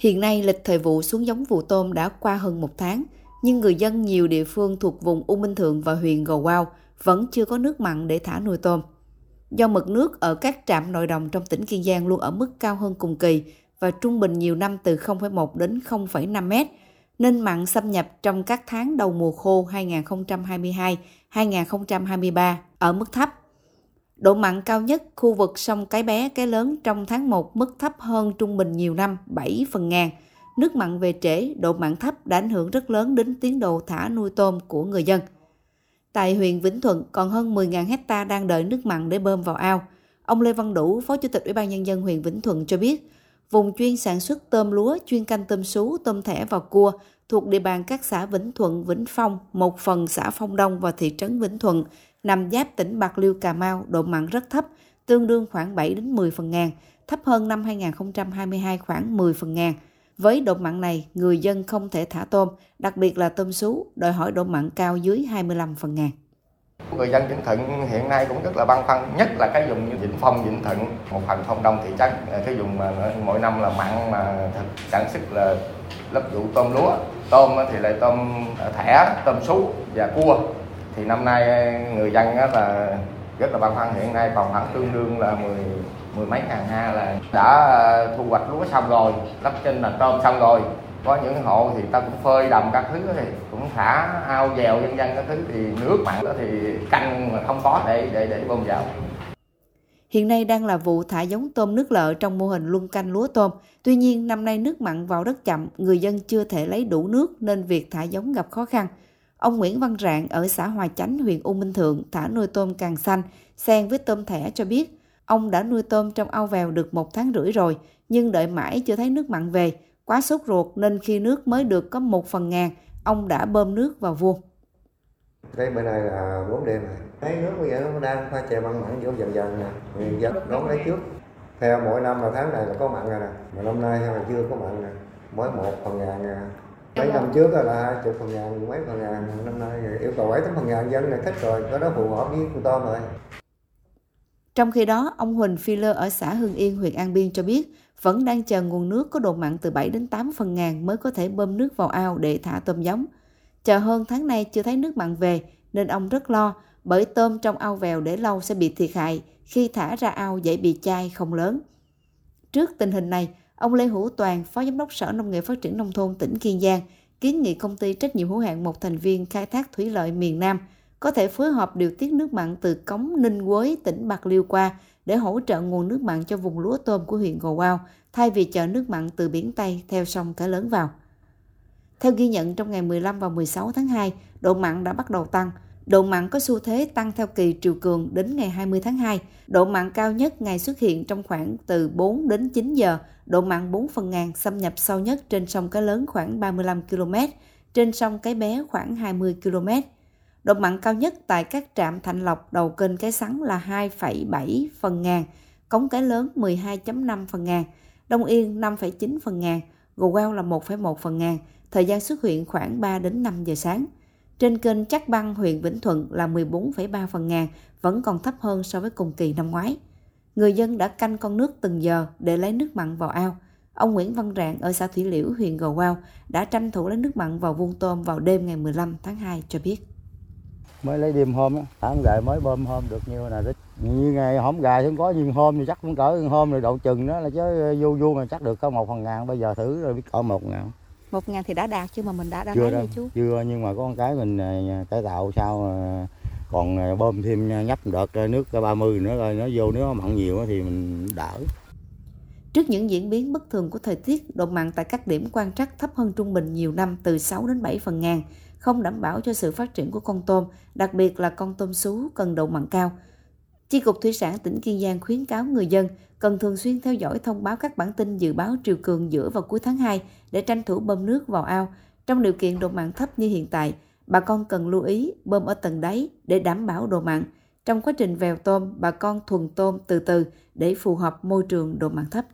Hiện nay, lịch thời vụ xuống giống vụ tôm đã qua hơn một tháng, nhưng người dân nhiều địa phương thuộc vùng U Minh Thượng và huyện Gò Quao vẫn chưa có nước mặn để thả nuôi tôm. Do mực nước ở các trạm nội đồng trong tỉnh Kiên Giang luôn ở mức cao hơn cùng kỳ và trung bình nhiều năm từ 0,1 đến 0,5 mét, nên mặn xâm nhập trong các tháng đầu mùa khô 2022-2023 ở mức thấp. Độ mặn cao nhất khu vực sông Cái Bé, Cái Lớn trong tháng 1 mức thấp hơn trung bình nhiều năm 7 phần ngàn. Nước mặn về trễ, độ mặn thấp đã ảnh hưởng rất lớn đến tiến độ thả nuôi tôm của người dân. Tại huyện Vĩnh Thuận còn hơn 10.000 hecta đang đợi nước mặn để bơm vào ao. Ông Lê Văn Đủ, Phó Chủ tịch Ủy ban Nhân dân huyện Vĩnh Thuận cho biết, vùng chuyên sản xuất tôm lúa, chuyên canh tôm sú, tôm thẻ và cua thuộc địa bàn các xã Vĩnh Thuận, Vĩnh Phong, một phần xã Phong Đông và thị trấn Vĩnh Thuận, nằm giáp tỉnh Bạc Liêu, Cà Mau, độ mặn rất thấp, tương đương khoảng 7 đến 10 phần ngàn, thấp hơn năm 2022 khoảng 10 phần ngàn. Với độ mặn này, người dân không thể thả tôm, đặc biệt là tôm sú, đòi hỏi độ mặn cao dưới 25 phần ngàn. Người dân Vĩnh Thuận hiện nay cũng rất là băn khoăn, nhất là cái vùng như Vĩnh Phong, Vĩnh Thuận, một phần phong đông thị trấn, cái vùng mà mỗi năm là mặn mà thực sản xuất là lấp vụ tôm lúa, tôm thì lại tôm thẻ, tôm sú và cua. Thì năm nay ờ, người dân là rất là băn khoăn hiện nay còn khoảng tương đương là 10 mười mấy ngàn ha là đã ờ, thu hoạch lúa xong rồi lắp trên là tôm xong rồi có những hộ thì ta cũng phơi đầm các thứ thì cũng thả ao dèo dân dân các thứ thì nước mặn đó thì canh mà không có để để để bơm vào Hiện nay đang là vụ thả giống tôm nước lợ trong mô hình luân canh lúa tôm. Tuy nhiên, năm nay nước mặn vào rất chậm, người dân chưa thể lấy đủ nước nên việc thả giống gặp khó khăn. Ông Nguyễn Văn Rạng ở xã Hòa Chánh, huyện U Minh Thượng thả nuôi tôm càng xanh, xen với tôm thẻ cho biết, ông đã nuôi tôm trong ao vèo được một tháng rưỡi rồi, nhưng đợi mãi chưa thấy nước mặn về. Quá sốt ruột nên khi nước mới được có một phần ngàn, ông đã bơm nước vào vuông. Đây bữa nay là 4 đêm rồi. Thấy nước bây giờ nó đang pha chè mặn mặn vô dần dần nè. Người dân đón lấy trước. Theo mỗi năm là tháng này là có mặn rồi nè. Mà năm nay là chưa có mặn nè. Mới một phần ngàn nè. Mấy năm trước là hai chục phần ngàn, mấy phần ngàn. Năm nay yêu cầu bảy tám phần ngàn dân này thích rồi. Có đó phù hợp với con tôm rồi. Trong khi đó, ông Huỳnh Phi Lơ ở xã Hưng Yên, huyện An Biên cho biết vẫn đang chờ nguồn nước có độ mặn từ 7 đến 8 phần ngàn mới có thể bơm nước vào ao để thả tôm giống. Chờ hơn tháng nay chưa thấy nước mặn về nên ông rất lo bởi tôm trong ao vèo để lâu sẽ bị thiệt hại khi thả ra ao dễ bị chai không lớn. Trước tình hình này, ông Lê Hữu Toàn, Phó Giám đốc Sở Nông nghiệp Phát triển Nông thôn tỉnh Kiên Giang, kiến nghị công ty trách nhiệm hữu hạn một thành viên khai thác thủy lợi miền Nam có thể phối hợp điều tiết nước mặn từ cống Ninh Quế, tỉnh Bạc Liêu qua để hỗ trợ nguồn nước mặn cho vùng lúa tôm của huyện Gò Quao, thay vì chở nước mặn từ biển Tây theo sông Cái Lớn vào. Theo ghi nhận trong ngày 15 và 16 tháng 2, độ mặn đã bắt đầu tăng. Độ mặn có xu thế tăng theo kỳ triều cường đến ngày 20 tháng 2. Độ mặn cao nhất ngày xuất hiện trong khoảng từ 4 đến 9 giờ. Độ mặn 4 phần ngàn xâm nhập sâu nhất trên sông Cái Lớn khoảng 35 km, trên sông Cái Bé khoảng 20 km. Độ mặn cao nhất tại các trạm Thạnh Lộc đầu kênh Cái Sắn là 2,7 phần ngàn, Cống Cái Lớn 12.5 phần ngàn, Đông Yên 5,9 phần ngàn, Gò Quao là 1,1 phần ngàn, thời gian xuất hiện khoảng 3 đến 5 giờ sáng. Trên kênh Chắc Băng, huyện Vĩnh Thuận là 14,3 phần ngàn, vẫn còn thấp hơn so với cùng kỳ năm ngoái. Người dân đã canh con nước từng giờ để lấy nước mặn vào ao. Ông Nguyễn Văn Rạng ở xã Thủy Liễu, huyện Gò Quao đã tranh thủ lấy nước mặn vào vuông tôm vào đêm ngày 15 tháng 2 cho biết mới lấy đêm hôm tháng gài mới bơm hôm được nhiêu nè như ngày hôm gài không có nhưng hôm thì chắc cũng cỡ hôm rồi đậu chừng đó là chứ vô vuông là chắc được có một phần ngàn bây giờ thử rồi biết cỡ một ngàn một ngàn thì đã đạt chứ mà mình đã đã chưa lấy chú chưa nhưng mà có con cái mình à, cải tạo sao à, còn à, bơm thêm nhấp đợt nước 30 nữa rồi nó vô nếu mặn nhiều thì mình đỡ Trước những diễn biến bất thường của thời tiết, độ mặn tại các điểm quan trắc thấp hơn trung bình nhiều năm từ 6 đến 7 phần ngàn, không đảm bảo cho sự phát triển của con tôm, đặc biệt là con tôm sú cần độ mặn cao. Chi cục Thủy sản tỉnh Kiên Giang khuyến cáo người dân cần thường xuyên theo dõi thông báo các bản tin dự báo triều cường giữa và cuối tháng 2 để tranh thủ bơm nước vào ao. Trong điều kiện độ mặn thấp như hiện tại, bà con cần lưu ý bơm ở tầng đáy để đảm bảo độ mặn. Trong quá trình vèo tôm, bà con thuần tôm từ từ để phù hợp môi trường độ mặn thấp.